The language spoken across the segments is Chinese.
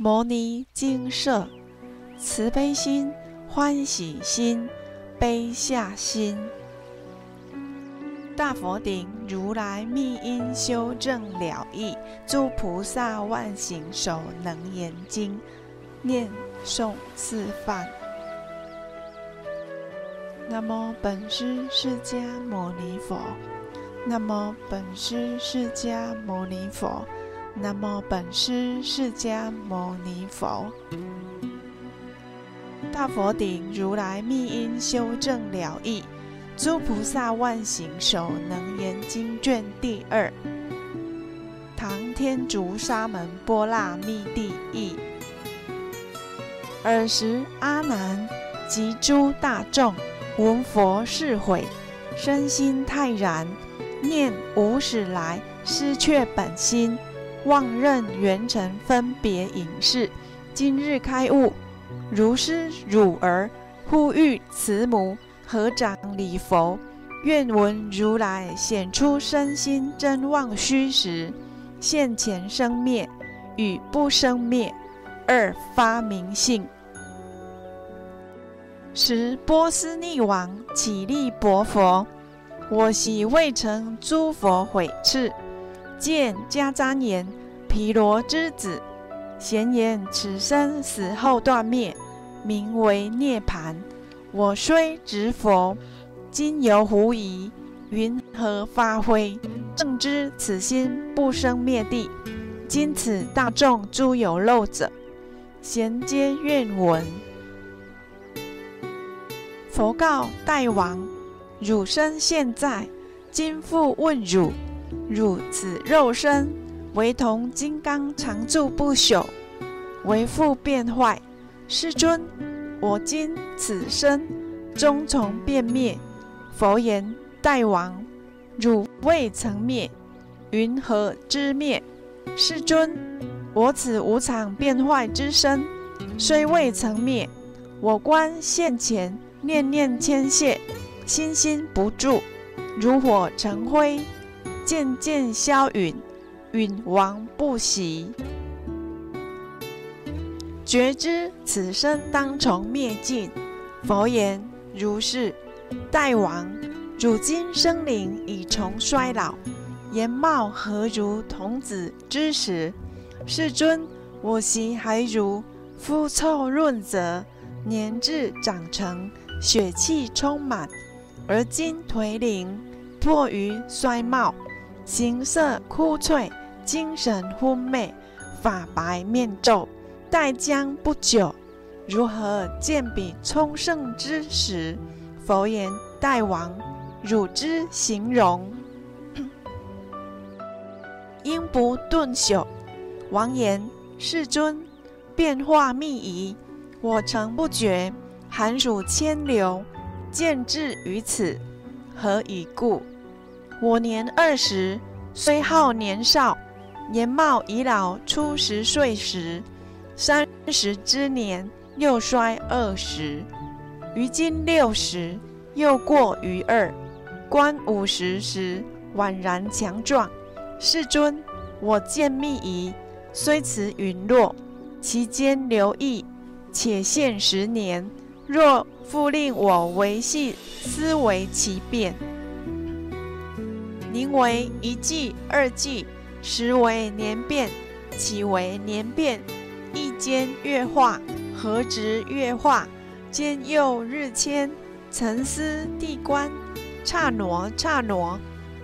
摩尼精舍，慈悲心、欢喜心、悲下心。大佛顶如来密因修正了义，诸菩萨万行手能言经，念诵示范。那么本师释迦牟尼佛。那么本师释迦牟尼佛。南无本师释迦牟尼佛。大佛顶如来密因修正了义。诸菩萨万行首能言经卷第二，唐天竺沙门波那密第译。尔时阿难及诸大众闻佛是悔，身心泰然，念无始来失却本心，妄认缘尘分别影视，今日开悟，如师汝儿呼吁慈母。合掌礼佛，愿闻如来显出身心真妄虚实，现前生灭与不生灭。二发明性。时波斯匿王起立薄佛，我昔未成诸佛毁斥，见迦旃延毗罗之子，咸言此生死后断灭，名为涅盘。我虽执佛，今犹狐疑，云何发挥？正知此心不生灭地。今此大众诸有漏者，咸皆愿闻。佛告大王：汝身现在，今复问汝：汝此肉身，唯同金刚常住不朽，为复变坏？世尊。我今此身终从变灭。佛言：大王，汝未曾灭，云何知灭？世尊，我此无常变坏之身，虽未曾灭，我观现前，念念牵谢，心心不住，如火成灰，渐渐消陨，陨亡不息。觉知此生当从灭尽。佛言：如是。大王，汝今生灵已从衰老，颜貌何如童子之时？世尊，我昔还如肤臭润泽，年至长成，血气充满；而今颓零，破于衰貌，形色枯悴，精神昏昧，发白面皱。待将不久，如何见彼充盛之时？佛言：大王，汝之形容，应不顿朽。王言：世尊，变化密仪，我诚不觉。寒暑千流，见至于此，何以故？我年二十，虽好年少，年貌已老初十岁时。三十之年，又衰二十；于今六十，又过于二。观五十时，宛然强壮。世尊，我见密仪，虽辞陨落，其间留意，且现十年。若复令我维系思维其变，宁为一季、二季，实为年变，岂为年变？一间月化，何值月化？兼又日迁，沉思地观，刹挪刹挪，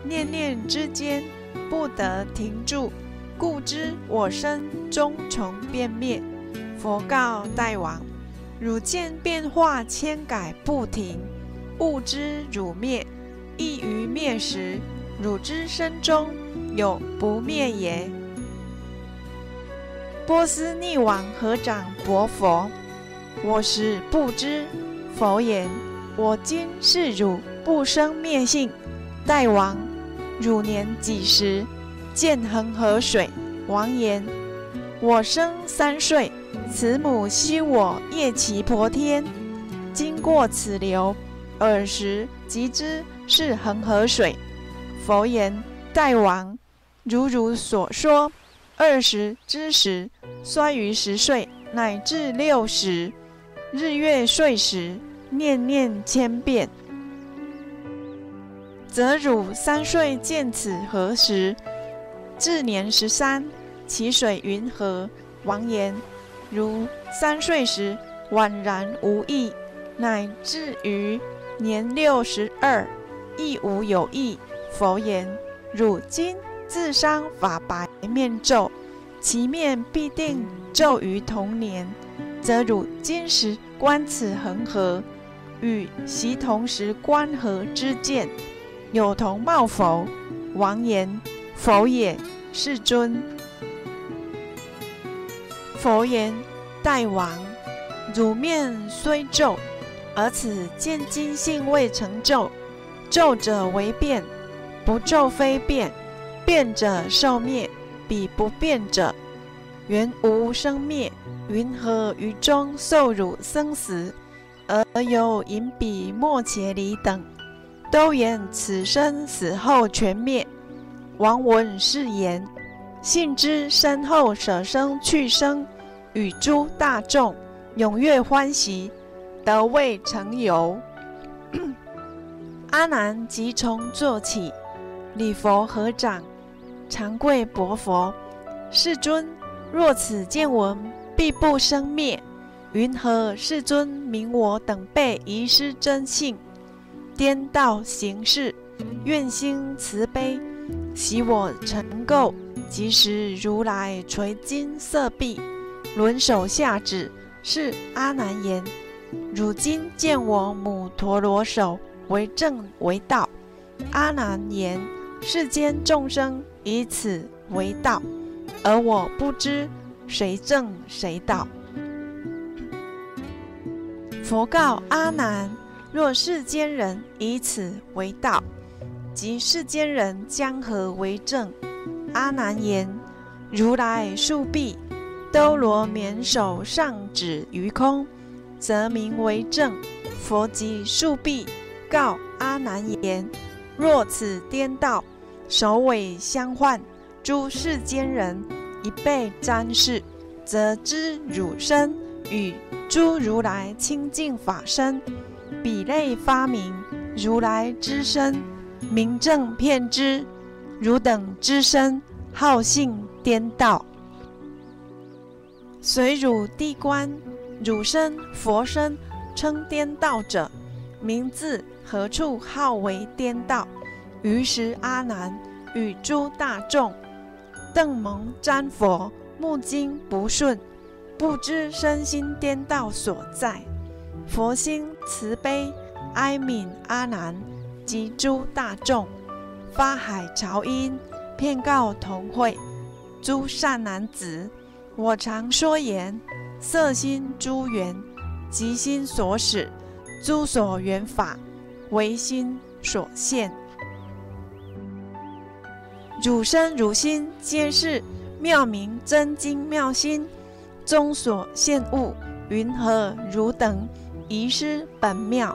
念念之间，不得停住，故知我身终从变灭。佛告大王：汝见变化千改不停，悟知汝灭，亦于灭时，汝之身中有不灭也。波斯匿王合掌薄佛，我实不知。佛言：我今是汝不生灭性。大王，汝年几时？见恒河水。王言：我生三岁，慈母昔我夜骑婆天，经过此流，尔时即知是恒河水。佛言：大王，如汝所说。二十之时，衰于十岁，乃至六十，日月岁时，念念千遍。则汝三岁见此何时？至年十三，其水云何？王言：如三岁时宛然无益，乃至于年六十二，亦无有益。佛言：汝今。自伤法白面皱，其面必定皱于同年，则汝今时观此恒河，与习同时观河之见，有同貌否？王言：否也。世尊。佛言：大王，汝面虽皱，而此见今性未成皱，皱者为变，不咒非变。变者受灭，彼不变者，原无生灭。云何于中受辱生死，而有引彼莫且离等，都言此生死后全灭。王闻是言，信之身后舍生去生，与诸大众踊跃欢喜，得未成游。阿难即从坐起，礼佛合掌。长跪薄佛，世尊，若此见闻必不生灭，云何世尊明我等辈遗失真性，颠倒行事，愿心慈悲，喜我成垢，即时如来垂金色臂，轮手下旨，是阿难言：汝今见我母陀罗手为正为道。阿难言：世间众生。以此为道，而我不知谁正谁道。佛告阿难：若世间人以此为道，即世间人将何为正？阿难言：如来树臂兜罗绵手上指于空，则名为正。佛即树臂告阿难言：若此颠倒。首尾相换，诸世间人一被瞻视，则知汝身与诸如来清净法身，比类发明如来之身，名正遍知。汝等之身，好性颠倒。随汝地观，汝身佛身称颠倒者，名字何处号为颠倒？于是阿难与诸大众邓蒙瞻佛，目睛不顺，不知身心颠倒所在。佛心慈悲，哀悯阿难及诸大众，发海潮音，遍告同会诸善男子。我常说言：色心诸缘，即心所使；诸所缘法，唯心所现。主身汝心，皆是妙明真经妙心中所现物。云何汝等遗失本妙？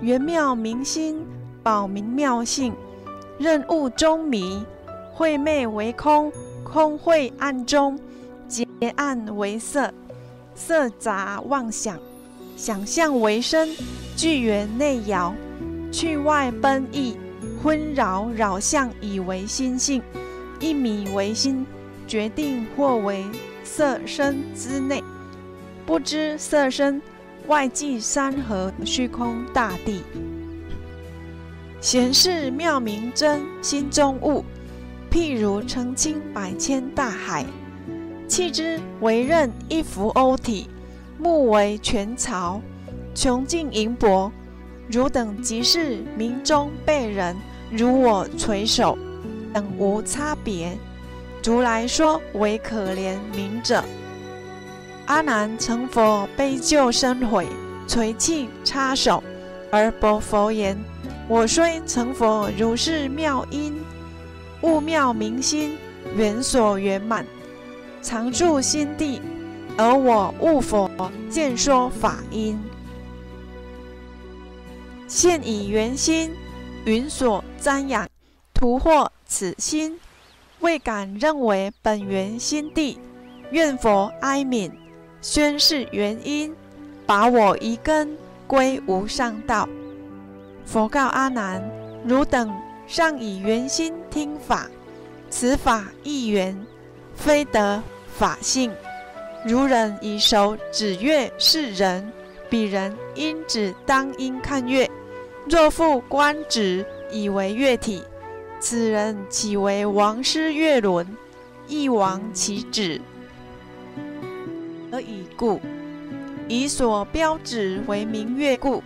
圆妙明心，保明妙性，任物中迷，晦昧为空，空晦暗中，结暗为色，色杂妄想，想象为身，聚缘内摇，去外奔逸。昏扰扰相，以为心性；一米为心，决定或为色身之内，不知色身外即山河虚空大地。显示妙明真心中物，譬如澄清百千大海，弃之为任一浮欧体，目为全巢，穷尽盈薄。汝等即是明中被人。如我垂手，等无差别。如来说为可怜悯者。阿难成佛悲救生悔，垂泣插手，而薄佛言：我虽成佛，如是妙因，悟妙明心，缘所圆满，常住心地，而我悟佛，见说法因，现以圆心。云所瞻仰，徒获此心，未敢认为本源心地，愿佛哀悯，宣示原因，把我一根归无上道。佛告阿难：汝等尚以圆心听法，此法亦圆，非得法性。如人以手指月是人，彼人因指当应看月。若复观指以为月体，此人岂为王师月轮？亦亡其子。而已故，以所标指为明月故，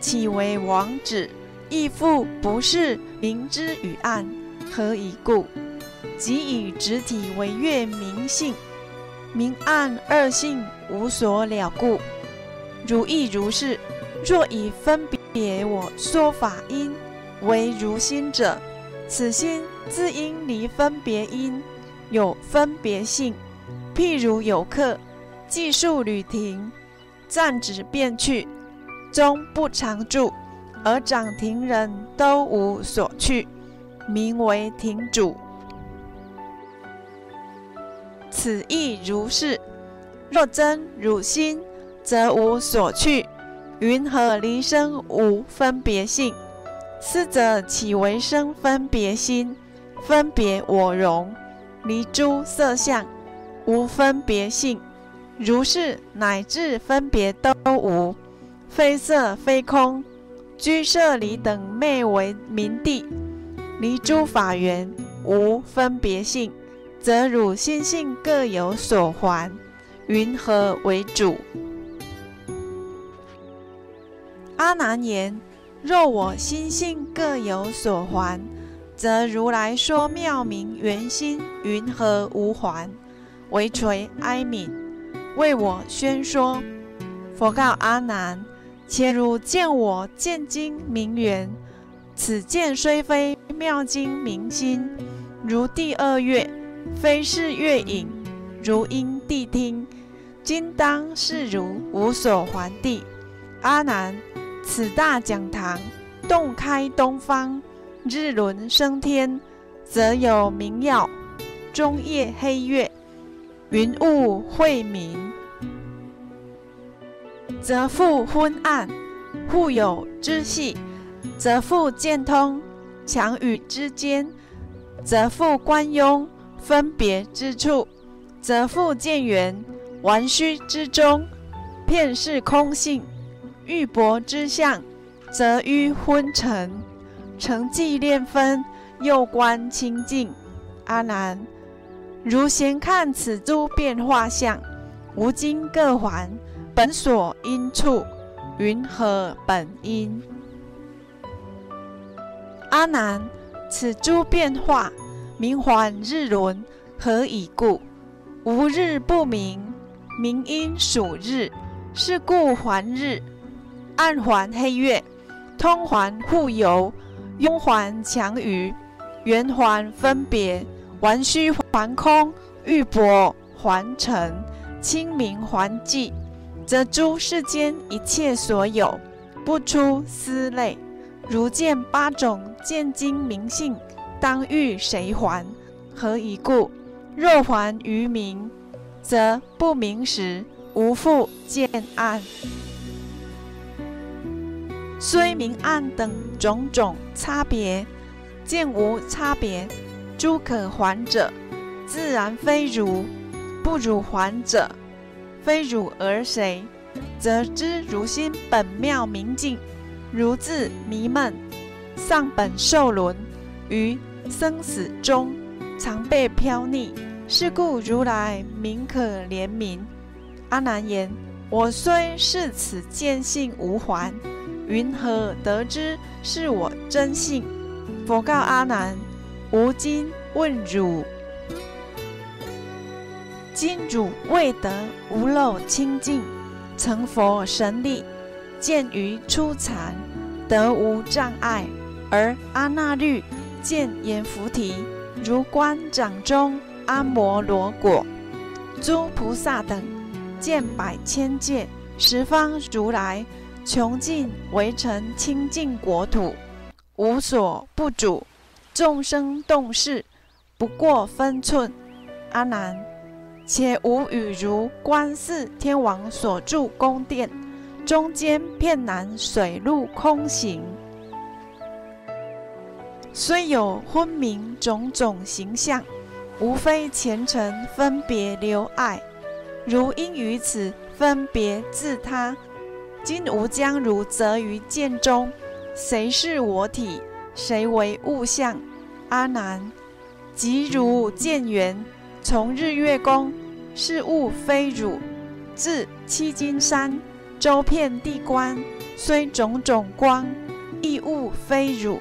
岂为王子？亦复不是明之与暗，何以故？即以指体为月明性。明暗二性无所了故，如亦如是。若以分别我说法因为如心者，此心自应离分别因，有分别性。譬如有客寄宿旅亭，暂止便去，终不常住，而掌亭人都无所去，名为亭主。此亦如是。若真汝心，则无所去。云何离生无分别性？斯者岂为生分别心？分别我容，离诸色相，无分别性。如是乃至分别都无，非色非空，居舍离等昧为明地，离诸法缘，无分别性。则汝心性各有所还，云何为主？阿难言：若我心性各有所还，则如来说妙明圆心，云何无还？为垂哀悯，为我宣说。佛告阿难：且如见我见经明圆，此见虽非妙经明心，如第二月。非是月影，如因谛听。今当是如无所还地。阿难，此大讲堂，洞开东方，日轮升天，则有明耀；中夜黑月，云雾晦明，则复昏暗；互有之系，则复见通；强与之间，则复观庸。分别之处，则复见圆；玩虚之中，片是空性；玉帛之相，则于昏沉；成寂炼分，又观清净。阿难，如闲看此诸变化相，无今各还本所因处，云何本因？阿难，此诸变化。明还日轮，何以故？无日不明，明因属日，是故还日。暗环黑月，通环互游，拥环强余，圆环分别，玩虚环空，玉帛环尘，清明环寂，则诸世间一切所有，不出思类。如见八种见经明性。当欲谁还？何以故？若还于明，则不明时无复见暗。虽明暗等种种差别，见无差别，诸可还者，自然非汝；不如还者，非汝而谁？则知如心本妙明净，如自迷闷，丧本受轮。于生死中常被飘溺，是故如来名可怜悯。阿难言：我虽是此见性无还，云何得知是我真性？佛告阿难：吾今问汝，今汝未得无漏清净，成佛神力，见于初禅，得无障碍，而阿那律。见阎浮提，如观掌中阿摩罗果，诸菩萨等见百千界十方如来，穷尽围城清净国土，无所不主，众生动事，不过分寸。阿难，且吾与如观世天王所住宫殿，中间片南水陆空行，虽有昏明种种形象，无非前尘分别留爱。如因于此分别自他，今吾将如择于剑中，谁是我体？谁为物象？阿难，即如见缘，从日月宫，是物非汝；至七金山，周遍地观，虽种种光，亦物非汝。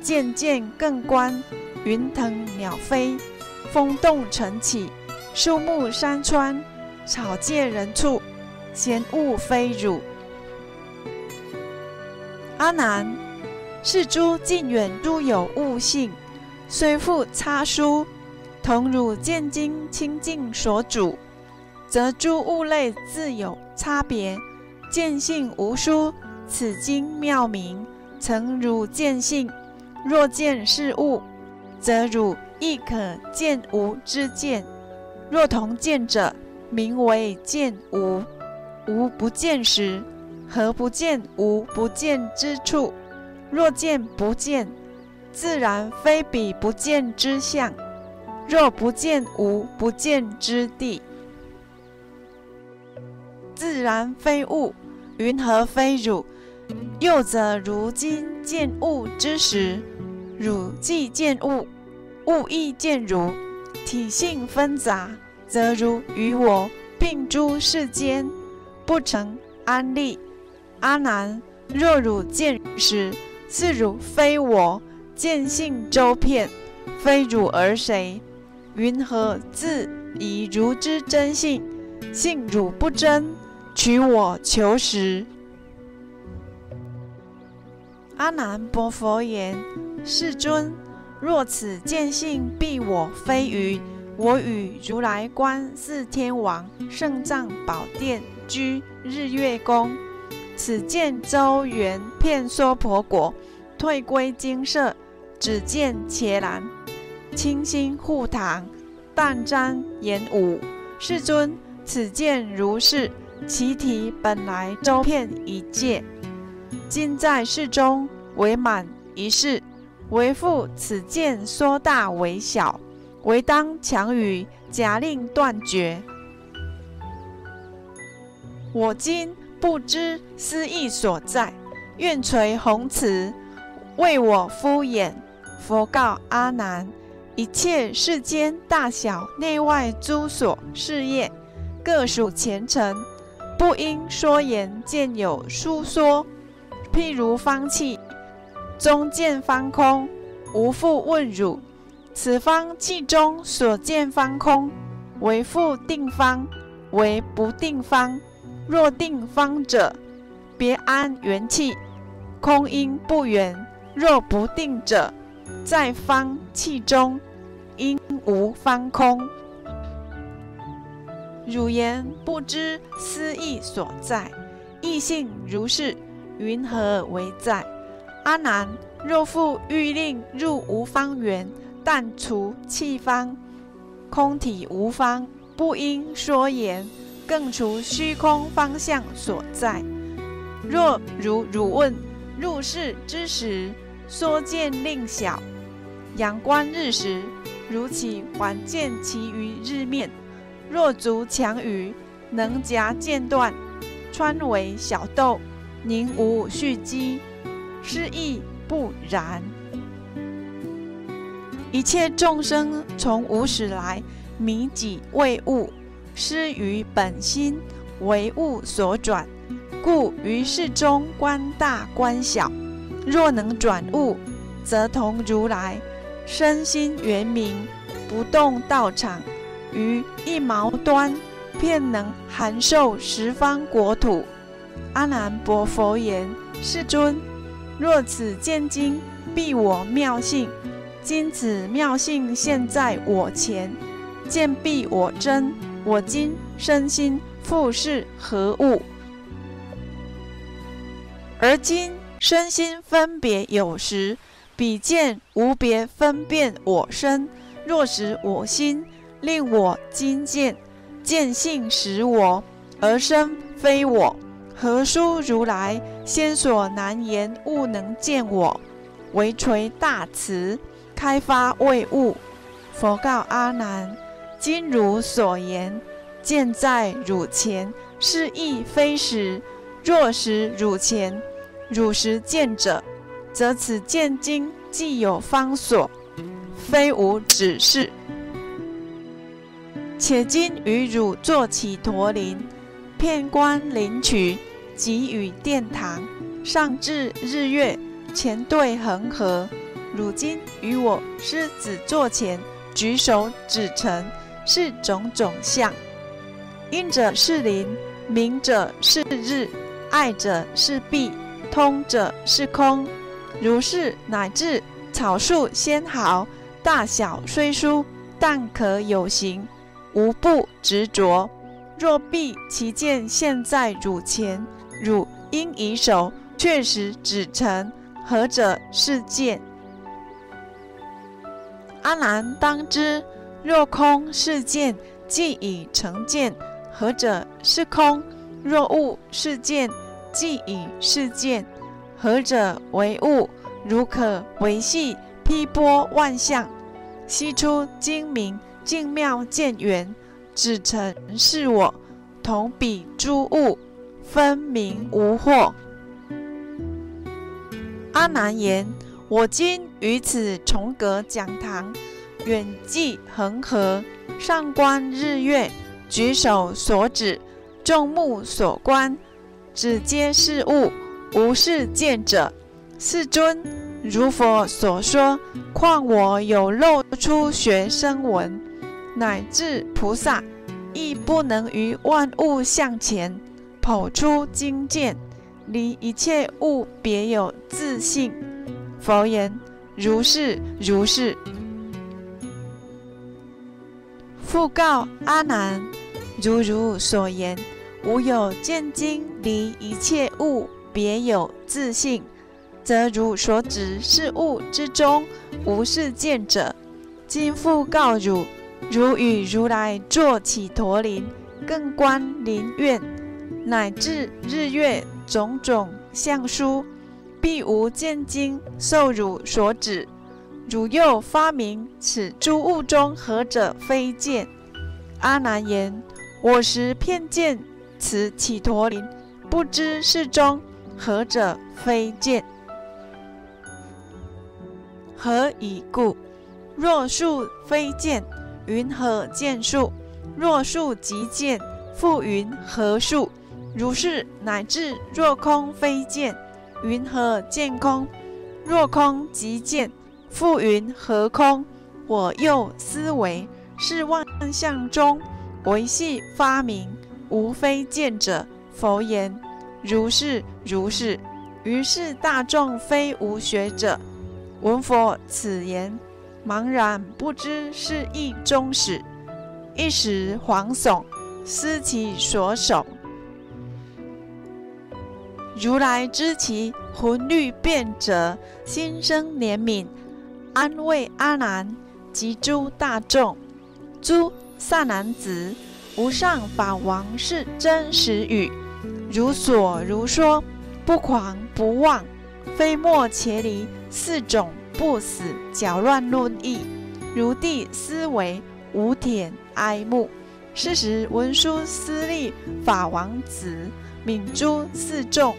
渐渐更观，云腾鸟飞，风动尘起，树木山川。草芥人畜，闲物非汝。阿难，是诸近远诸有物性，虽复差殊，同汝见经清净所主，则诸物类自有差别，见性无殊。此经妙明，曾汝见性。若见是物，则汝亦可见无之见。若同见者。名为见无，无不见时，何不见无不见之处？若见不见，自然非彼不见之相；若不见无不见之地，自然非物，云何非汝？又则如今见物之时，汝既见物，物亦见汝，体性纷杂。则如与我并诸世间，不成安立。阿难，若汝见时，是汝非我见性周遍，非汝而谁？云何自以如之真性？性汝不真，取我求实。阿难波佛言：世尊，若此见性必我非余。我与如来观四天王圣藏宝殿居日月宫，此见周圆片娑婆国，退归精舍，只见伽蓝清心护堂，淡瞻言舞。世尊，此见如是，其体本来周遍一界，今在世中为满一世，为复此见说大为小。唯当强于假令断绝。我今不知思意所在，愿垂弘慈，为我敷衍。佛告阿难：一切世间大小内外诸所事业，各属前尘，不应说言见有疏说。譬如方器，中见方空，无复问汝。此方器中所见方空，为复定方，为不定方。若定方者，别安元气，空因不圆；若不定者，在方气中，因无方空。汝言不知思意所在，异性如是，云何为在？阿难，若复欲令入无方圆。但除气方，空体无方，不应说言；更除虚空方向所在。若如汝问入世之时，说见令小；阳观日时，如其还见其余日面。若足强于，能夹间断，穿为小豆，宁无蓄积？是亦不然。一切众生从无始来，迷己为物，失于本心，为物所转，故于世中观大观小。若能转物，则同如来身心圆明，不动道场，于一毛端，便能含受十方国土。阿难薄佛言：世尊，若此见经，必我妙性。今此妙性现在我前，见必我真。我今身心复是何物？而今身心分别有时，彼见无别分辨我身。若使我心，令我今见，见性使我，而身非我。何殊如来先所难言，物能见我，唯垂大慈，开发未悟。佛告阿难：今汝所言，见在汝前，是亦非实。若实汝前，汝实见者，则此见经既有方所，非无指示。且今与汝坐起驼铃。片观灵曲，给予殿堂，上至日月，前对恒河。汝今与我狮子座前，举手指成，是种种相。因者是灵，明者是日，爱者是弊，通者是空。如是乃至草树纤毫，大小虽殊，但可有形，无不执着。若必其见现在汝前，汝应以手确实指成，何者是见？阿难当知，若空是见，即已成见；何者是空？若物是见，即已是见；何者为物？如可维系劈波万象，悉出精明精妙见缘。指成是我，同比诸物，分明无惑。阿难言：我今于此重阁讲堂，远寄恒河，上观日月，举手所指，众目所观，只皆是物，无是见者。世尊，如佛所说，况我有露出学生闻？乃至菩萨亦不能于万物向前剖出精见，离一切物别有自性。佛言：如是如是。复告阿难：如汝所言，吾有见经离一切物别有自性，则如所指是物之中无是见者。今复告汝。如与如来坐起陀林，更观灵苑，乃至日月种种相殊，必无见经受汝所指。汝又发明此诸物中何者非见？阿难言：我时片见此起陀林，不知是中何者非见？何以故？若数非见。云何见树？若数即见，复云何树？如是乃至若空非见，云何见空？若空即见，复云何空？我又思维，是万象中唯系发明，无非见者。佛言：如是如是。于是大众非无学者，闻佛此言。茫然不知是意终始，一时惶悚，思其所守。如来知其魂律变者，心生怜悯，安慰阿难及诸大众。诸善男子，无上法王是真实语，如所如说，不狂不妄，非莫且离四种。不死搅乱论意，如地思维无典哀慕。是时文殊师利法王子敏诸四众，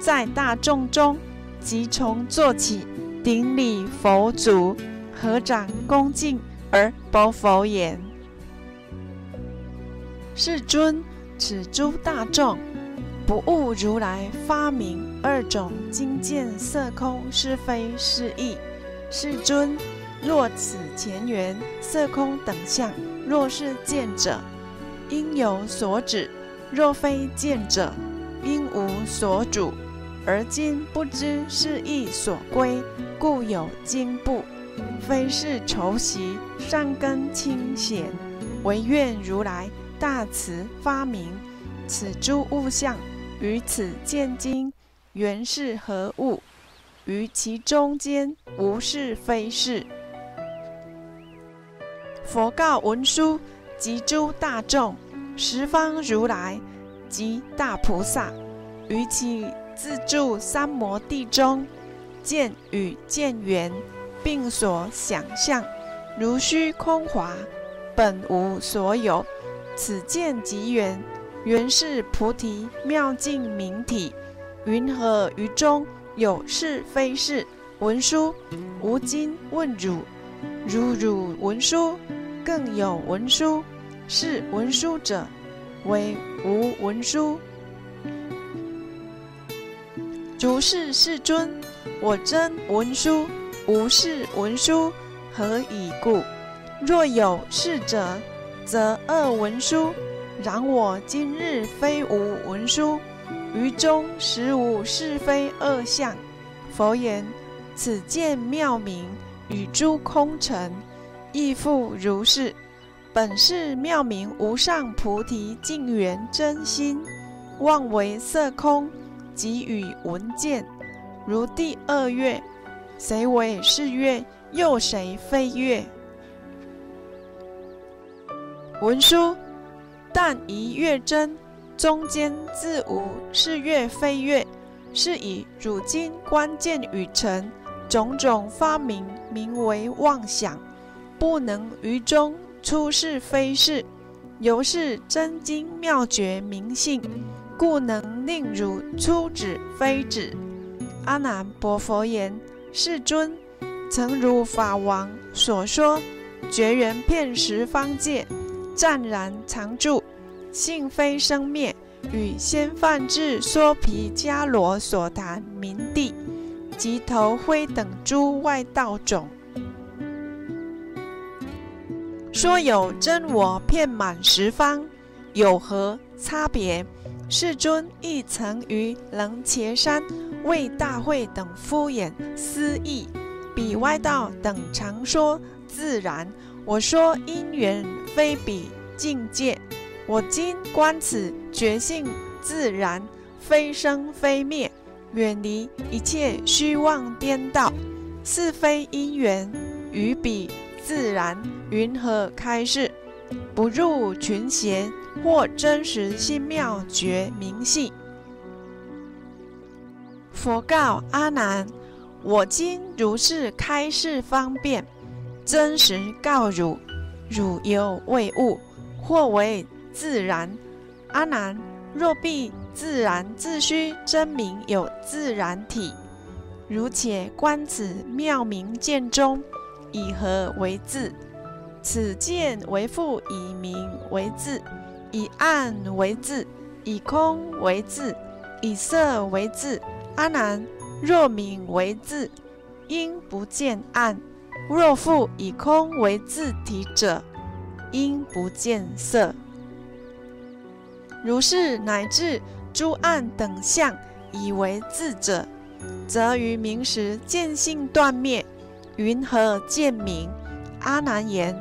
在大众中即从坐起，顶礼佛祖，合掌恭敬而薄佛言：“世尊，此诸大众不悟如来发明二种经见色空是非是义。”世尊，若此前缘色空等相，若是见者，应有所指；若非见者，应无所主。而今不知是意所归，故有惊怖。非是愁习善根清闲，唯愿如来大慈发明此诸物象，于此见经，原是何物？于其中间无是非是。佛告文殊及诸大众：十方如来及大菩萨，于其自住三摩地中，见与见缘，并所想象，如虚空华，本无所有。此见即缘，原是菩提妙境明体。云何于中有是非是？文殊，吾今问汝：如汝文殊，更有文殊？是文殊者，为无文殊。如是世尊，我真文殊，无是文殊，何以故？若有是者，则恶文殊。然我今日非无文殊，于中实无是非恶相。佛言。此见妙明，与诸空尘亦复如是。本是妙明无上菩提净圆真心，妄为色空，即与文件。如第二月，谁为是月？又谁非月？文书，但一月真，中间自无是月非月，是以汝今关键与成。种种发明名为妄想，不能于中出是非是，由是真经妙觉明性，故能令汝出指非指。阿难薄佛言：世尊，曾如法王所说，绝缘遍十方界，湛然常住，性非生灭，与先梵志娑毗迦罗所谈明地。及头灰等诸外道种，说有真我遍满十方，有何差别？世尊亦曾于楞伽山为大会等敷衍思议，彼外道等常说自然，我说因缘非彼境界。我今观此觉性自然，非生非灭。远离一切虚妄颠倒，是非因缘，与彼自然，云何开示？不入群邪，或真实心妙觉明细。佛告阿难：我今如是开示方便，真实告汝，汝犹未悟，或为自然。阿难。若必自然自虚真名有自然体，如且观此妙明见中，以何为字？此见为复以明为字，以暗为字，以空为字，以色为字。阿难，若明为字，因不见暗；若复以空为字体者，因不见色。如是乃至诸暗等相以为智者，则于明时见性断灭，云何见明？阿难言：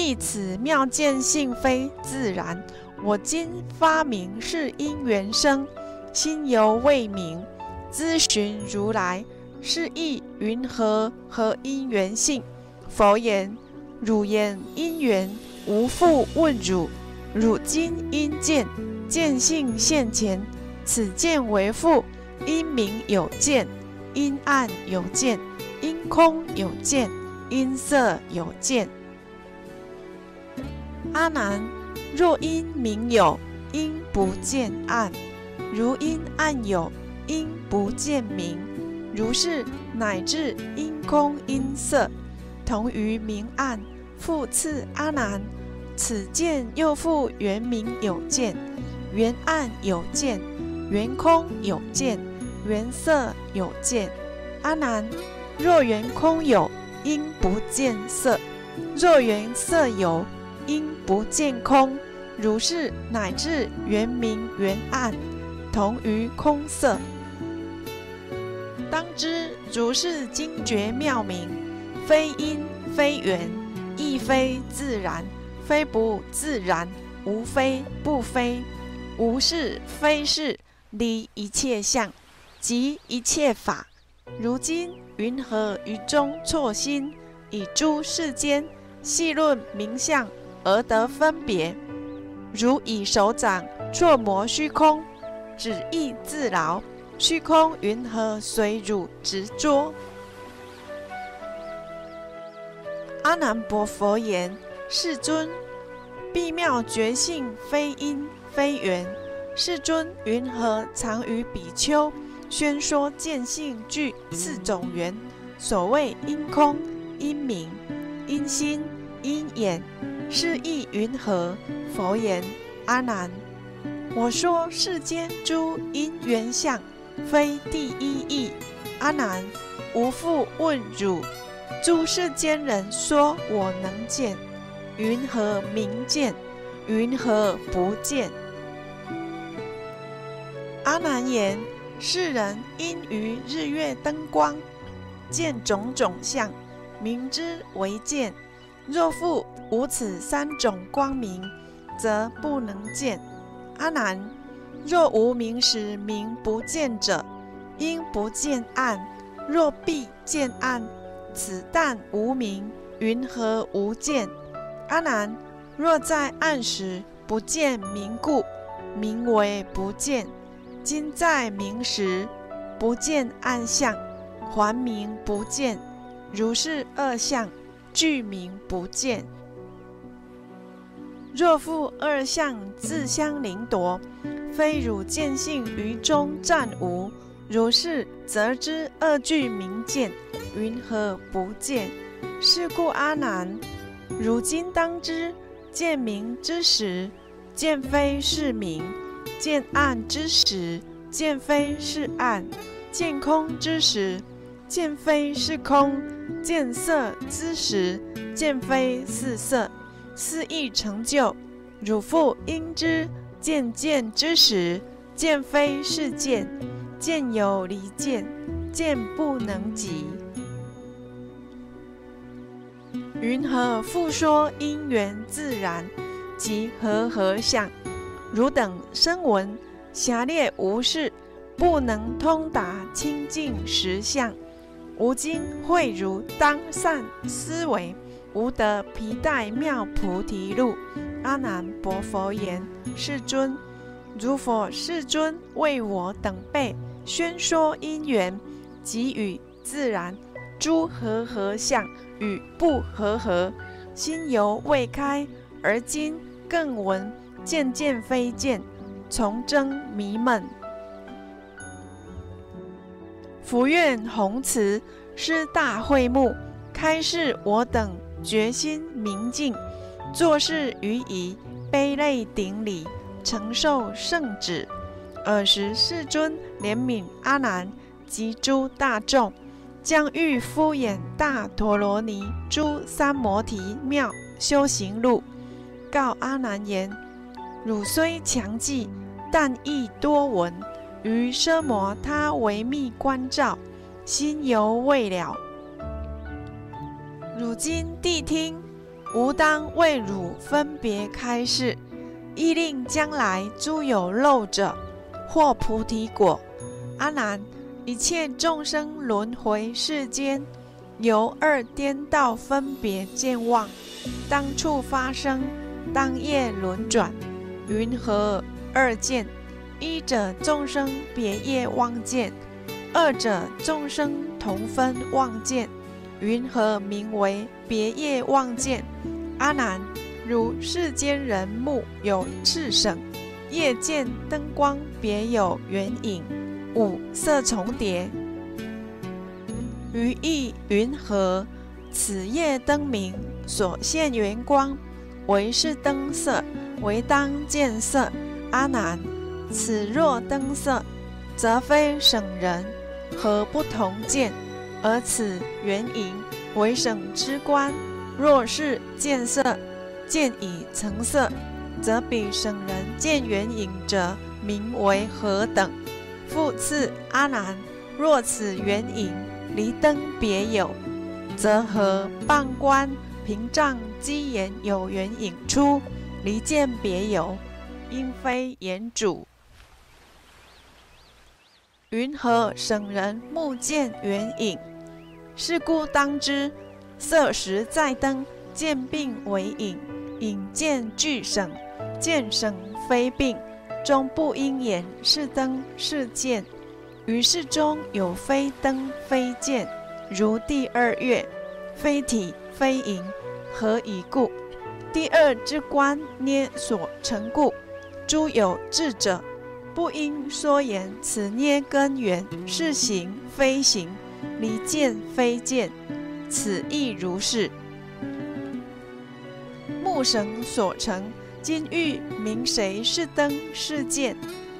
必此妙见性非自然。我今发明是因缘生，心犹未明，咨询如来，是意云何？何因缘性？佛言：汝言因缘，无复问汝。汝今因见，见性现前，此见为复，因明有见，因暗有见，因空有见，因色有见。阿难，若因明有，因不见暗；如因暗有，因不见明。如是乃至因空因色，同于明暗。复次，阿难。此见又复原明有见，原暗有见，原空有见，原色有见。阿难，若原空有，因不见色；若原色有，因不见空。如是乃至圆明圆暗，同于空色。当知如是精绝妙明，非因非缘，亦非自然。非不自然，无非不非，无是非是，离一切相，即一切法。如今云何于中错心，以诸世间细论名相而得分别。如以手掌搓磨虚空，指意自劳，虚空云何随汝执着？阿难波佛言：“世尊，必妙觉性非因非缘。世尊云何常于比丘宣说见性具四种缘？所谓因空、因明、因心、因眼，是意云何？”佛言：“阿难，我说世间诸因缘相，非第一义。阿难，无复问汝。”诸世间人说我能见，云何明见？云何不见？阿难言：世人因于日月灯光见种种相，明之为见；若复无此三种光明，则不能见。阿难，若无明时明不见者，因不见暗；若必见暗。此但无明，云何无见？阿难，若在暗时不见明故，名为不见；今在明时不见暗相，还名不见。如是二相，具名不见。若复二相自相凌夺，非汝见性于中暂无。如是，则知二句明见，云何不见？是故阿难，如今当知：见明之时，见非是明；见暗之时，见非是暗；见空之时，见非是空；见色之时，见非是色。思意成就，汝复应知：见见之时，见非是见。见有离见，见不能及。云何复说因缘自然及和合相？汝等声闻狭劣无事，不能通达清净实相。吾今会汝当善思维，吾得皮带妙菩提路。阿难薄佛言：世尊，如佛世尊为我等辈。宣说因缘，给予自然诸和合相与不和合，心犹未开，而今更闻渐渐非见，从征迷闷。福愿弘慈师大会目，开示我等决心明净，做事于仪，悲泪顶礼，承受圣旨。尔时世尊怜悯阿难及诸大众，将欲敷衍大陀罗尼诸三摩提妙修行路，告阿难言：汝虽强记，但亦多闻。于奢摩他为密关照，心犹未了。汝今谛听，吾当为汝分别开示，亦令将来诸有漏者。或菩提果，阿难，一切众生轮回世间，由二颠倒分别见妄，当处发生，当夜轮转，云何二见？一者众生别业妄见，二者众生同分妄见，云何名为别业妄见？阿难，如世间人目有赤省。夜见灯光别有圆影，五色重叠，于意云何？此夜灯明所现圆光，为是灯色，为当见色。阿难，此若灯色，则非省人，何不同见？而此圆影为省之观。若是见色，见以成色。则比省人见圆影者，名为何等？复次，阿难，若此圆影离灯别有，则何傍观屏障机眼有圆影出，离见别有，应非言主。云何省人目见圆影？是故当知，色时在灯，见病为隐，隐见俱省，见省非病，终不应言是灯是见。于是中有非灯非见，如第二月，非体非盈，何以故？第二之观捏所成故。诸有智者，不应说言此捏根源是行非行，离见非见，此亦如是。木绳所成，今欲明谁是灯是剑？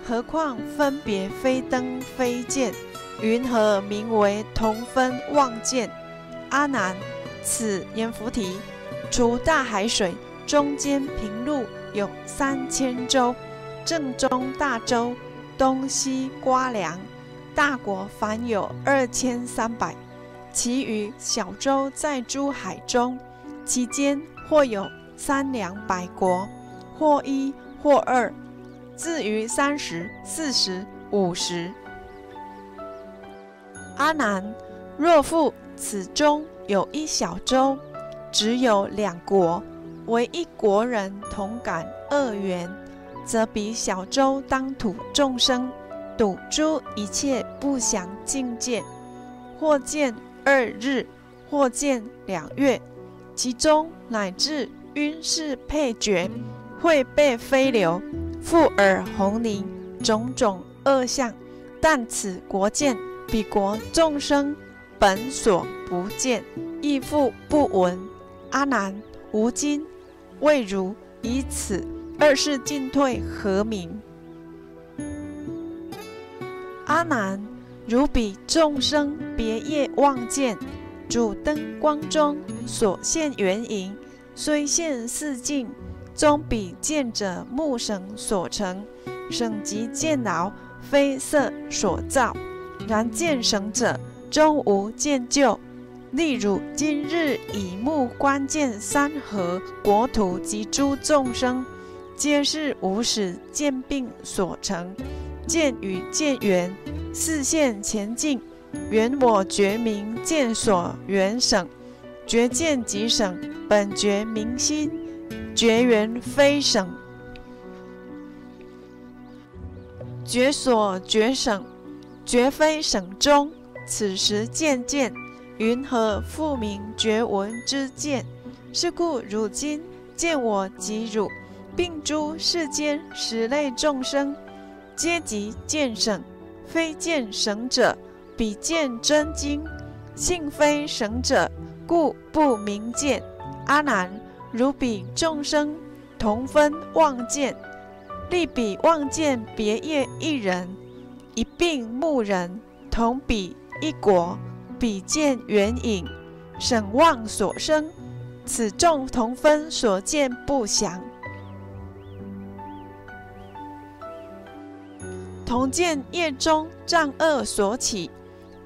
何况分别非灯非剑，云何名为同分望见？阿难，此阎浮提，除大海水，中间平路有三千洲，正中大洲，东西瓜梁，大国凡有二千三百，其余小洲在诸海中，其间或有三两百国，或一或二。至于三十、四十、五十，阿难，若复此中有一小洲，只有两国，为一国人同感恶缘，则彼小洲当土众生，睹诸一切不祥境界，或见二日，或见两月，其中乃至晕视配角，会被飞流。复耳红绫，种种恶相，但此国见，彼国众生本所不见，亦复不闻。阿难，吾今未如以此二世进退，何名？阿难，如彼众生别业望见，主灯光中所现圆影，虽现四境。终彼见者目神所成，绳即见牢，非色所造。然见神者，终无见旧。例如今日以目观见山河国土及诸众生，皆是无始见病所成。见与见缘，四现前进。缘我觉明见所缘省，觉见即省，本觉明心。绝缘非省，绝所绝省，绝非省中。此时渐渐，云何复名觉闻之见？是故汝今见我及汝，并诸世间十类众生，皆即见省，非见省者，彼见真经，性非省者，故不明见。阿难。如彼众生同分妄见，立彼妄见别业一人，一并目人同彼一国，彼见缘影，审望所生，此众同分所见不详，同见业中障恶所起，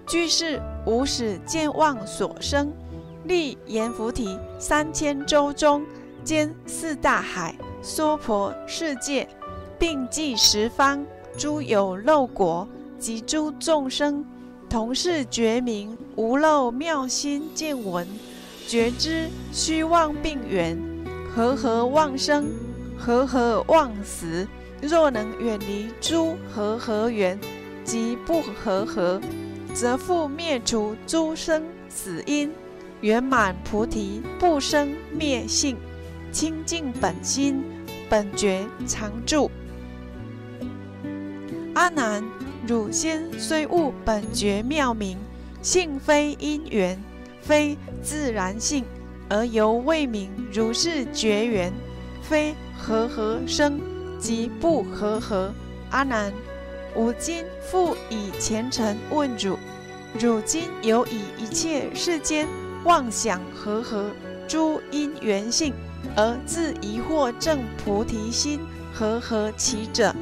俱是无始见妄所生。立阎浮提三千洲中，兼四大海、娑婆世界，并济十方诸有漏国及诸众生，同是觉明无漏妙心见闻，觉知虚妄病缘，和合妄生，和合妄死。若能远离诸和合缘及不和合，则复灭除诸生死因。圆满菩提不生灭性，清净本心，本觉常住。阿难，汝先虽悟本觉妙明，性非因缘，非自然性，而犹未明如是觉缘，非和合生，即不和合。阿难，吾今复以前尘问汝：汝今有以一切世间。妄想和合诸因缘性，而自疑惑正菩提心和合其者，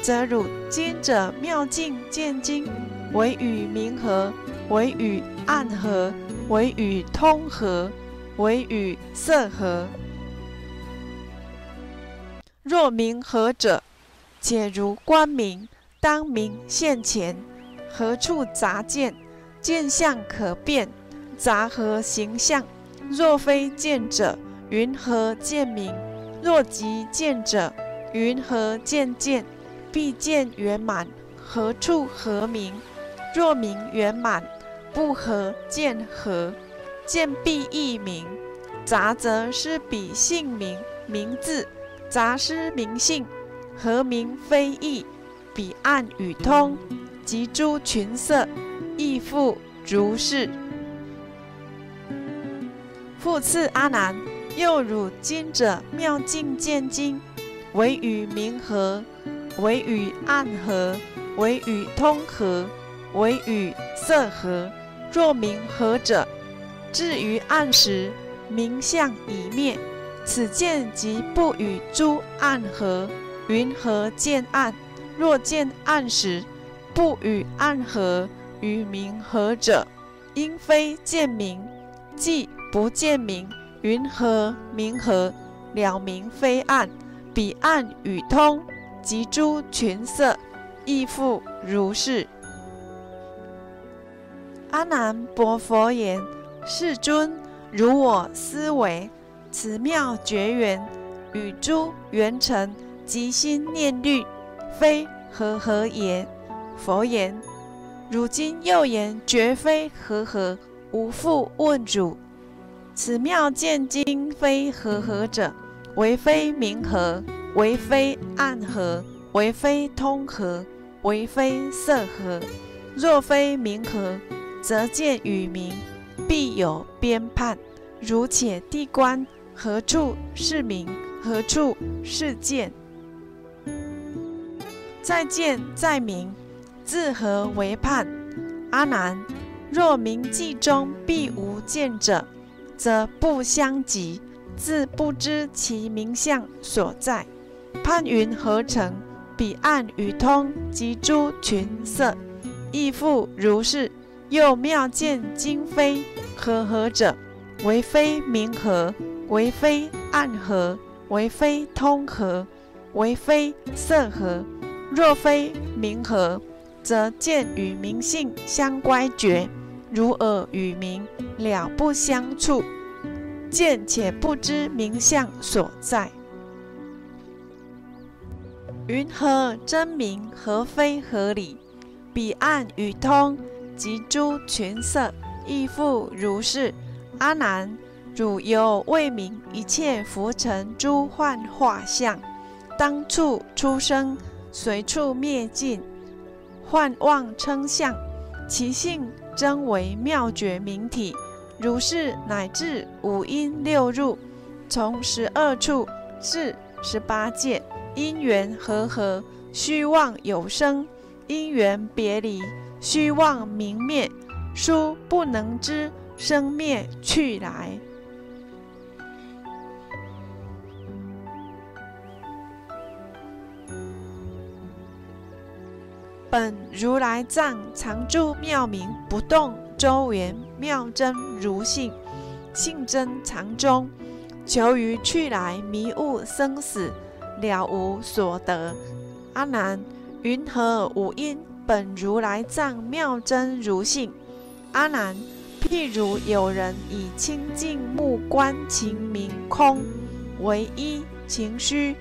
则汝今者妙境见经，唯与明和，唯与暗合，唯与通合，唯与色合。若明何者，且如光明，当明现前，何处杂见？见相可辨。杂合形象，若非见者，云何见明？若即见者，云何见见？必见圆满，何处何明？若明圆满，不合见何？见必异明。杂则是彼姓名名字，杂失名姓，何名非异？彼岸与通，及诸群色，亦复如是。复次阿难，又汝今者妙境见经，唯与明和，唯与暗和，唯与通和，唯与色和。若明和者，至于暗时。明相已灭，此见即不与诸暗合。云何见暗？若见暗时，不与暗合，与明合者，应非见明。即不见明，云何明合？了明非暗，彼暗与通，即诸群色，亦复如是。阿难薄佛言：世尊。如我思维，此妙绝缘与诸缘尘即心念虑，非和合也。佛言：如今又言绝非和合，无复问汝。此妙见经非和合者，为非明和，为非暗和，为非通和，为非色和。若非明和，则见与明。必有编判，如且地观何处是明，何处是见？在见在明，自何为判？阿难，若明记中必无见者，则不相及，自不知其名相所在。盼云何成？彼岸与通及诸群色，亦复如是。又妙见今非和合者，为非明和，为非暗合，为非通合，为非色合。若非明合，则见与明性相乖绝，如耳与明了不相触。见且不知明相所在。云何真明？何非合理？彼岸与通。及诸群色亦复如是。阿难，汝犹未明一切浮尘诸幻化相，当处出生，随处灭尽，幻妄称相，其性真为妙觉明体。如是乃至五阴六入，从十二处至十八界，因缘和合，虚妄有生，因缘别离。虚妄明灭，殊不能知生灭去来。本如来藏常住妙明不动周圆妙真如性，性真常中，求于去来迷悟生死了无所得。阿难，云何五因？本如来藏妙真如性，阿难，譬如有人以清净目观情明空为一情虚，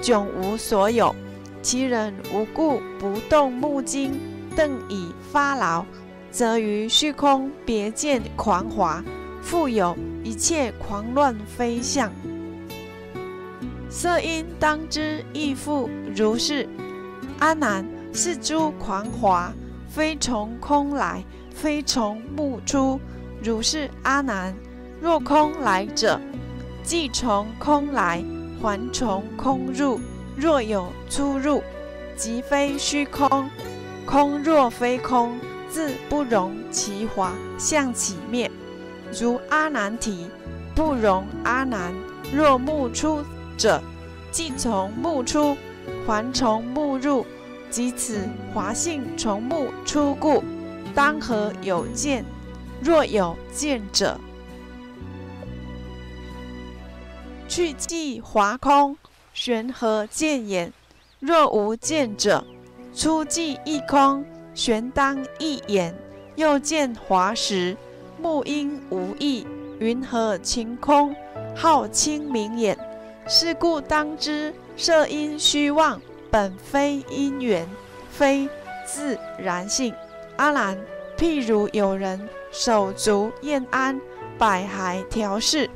迥无所有。其人无故不动目睛，瞪以发劳，则于虚空别见狂华，复有一切狂乱非相。色因当知亦复如是。阿难。是诸狂华，非从空来，非从目出。如是阿难，若空来者，即从空来，还从空入。若有出入，即非虚空。空若非空，自不容其华相起灭。如阿难提，不容阿难。若目出者，即从目出，还从目入。即此华性从目出故，当何有见？若有见者，去即华空，玄何见眼？若无见者，出即一空，玄当一眼。又见华石，木因无异，云何晴空？好清明眼。是故当知色因虚妄，本非因缘，非自然性。阿难，譬如有人手足燕安，百骸调适，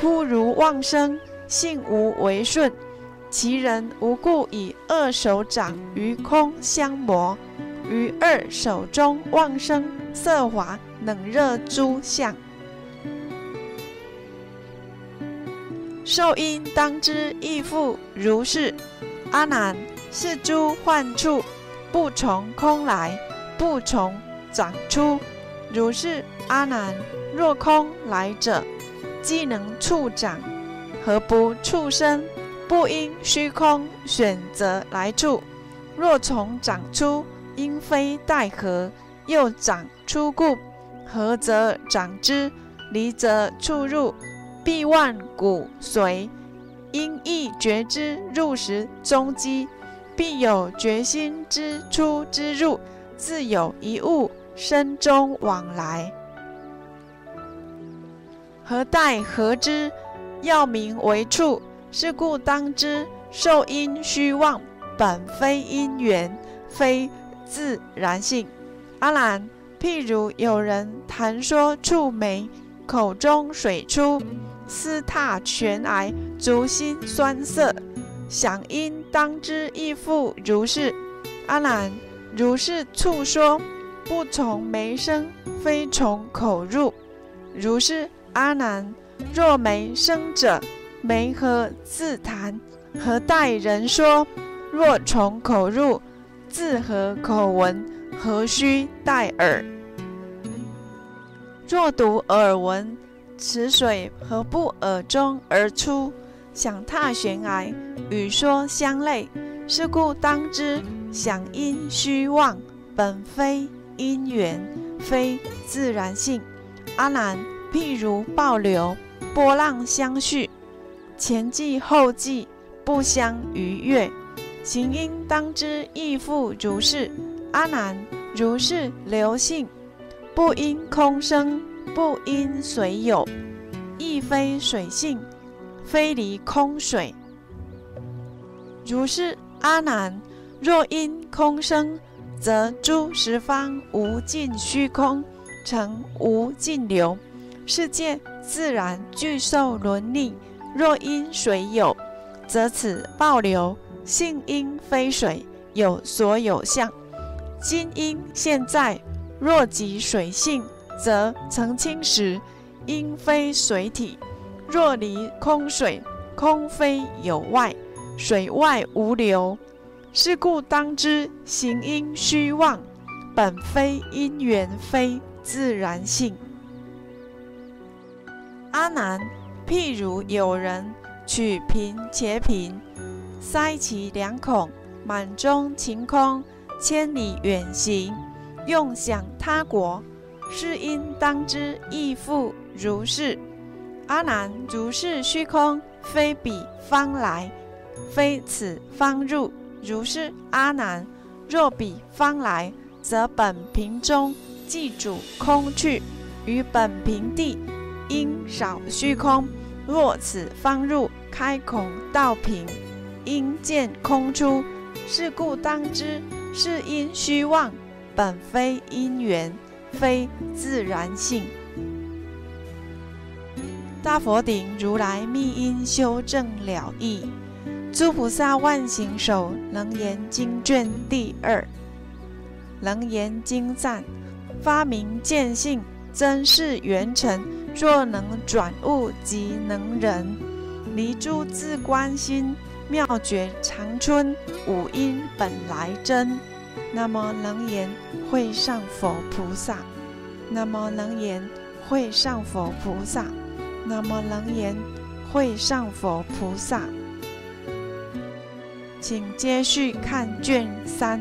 忽如妄生，性无为顺。其人无故以二手掌于空相磨，于二手中妄生色华冷热诸相。受因当知亦复如是。阿难，是诸幻处不从空来，不从长出。如是，阿难，若空来者，既能触长，何不触生？不因虚空选择来处。若从长出，因非待何？又长出故，合则长之，离则处入。必万骨髓，因意觉之入时踪迹，必有决心之出之入，自有一物生中往来。何待何之？要名为处。是故当知受因虚妄，本非因缘，非自然性。阿难，譬如有人谈说触眉，口中水出。斯踏全癌，足心酸涩，想因当知亦复如是。阿难，如是处说，不从眉生，非从口入。如是阿难，若眉生者，眉何自谈？何待人说？若从口入，自何口闻？何须待耳？若读耳闻。此水何不耳中而出？想踏悬崖，与说相类。是故当知想因虚妄，本非因缘，非自然性。阿难，譬如暴流，波浪相续，前继后继，不相逾越。行因当知亦复如是。阿难，如是流性，不因空生。不因水有，亦非水性，非离空水。如是阿难，若因空生，则诸十方无尽虚空，成无尽流，世界自然具受伦理。若因水有，则此暴流性因非水，有所有相。今因现在，若即水性。则澄清时，因非水体；若离空水，空非有外，水外无流。是故当知行因虚妄，本非因缘，非自然性。阿难，譬如有人取瓶且瓶，塞其两孔，满中晴空，千里远行，用想他国。是因当知亦复如是。阿难，如是虚空，非彼方来，非此方入。如是阿难，若彼方来，则本瓶中即主空去，于本瓶地应少虚空。若此方入，开孔道瓶，应见空出。是故当知，是因虚妄，本非因缘。非自然性。大佛顶如来密因修正了义。诸菩萨万行首楞严经卷第二。楞严经赞：发明见性，真是圆成。若能转物，即能人。离诸自观心，妙觉长春，五音本来真。那么能言会上佛菩萨，那么能言会上佛菩萨，那么能言会上佛菩萨，请接续看卷三。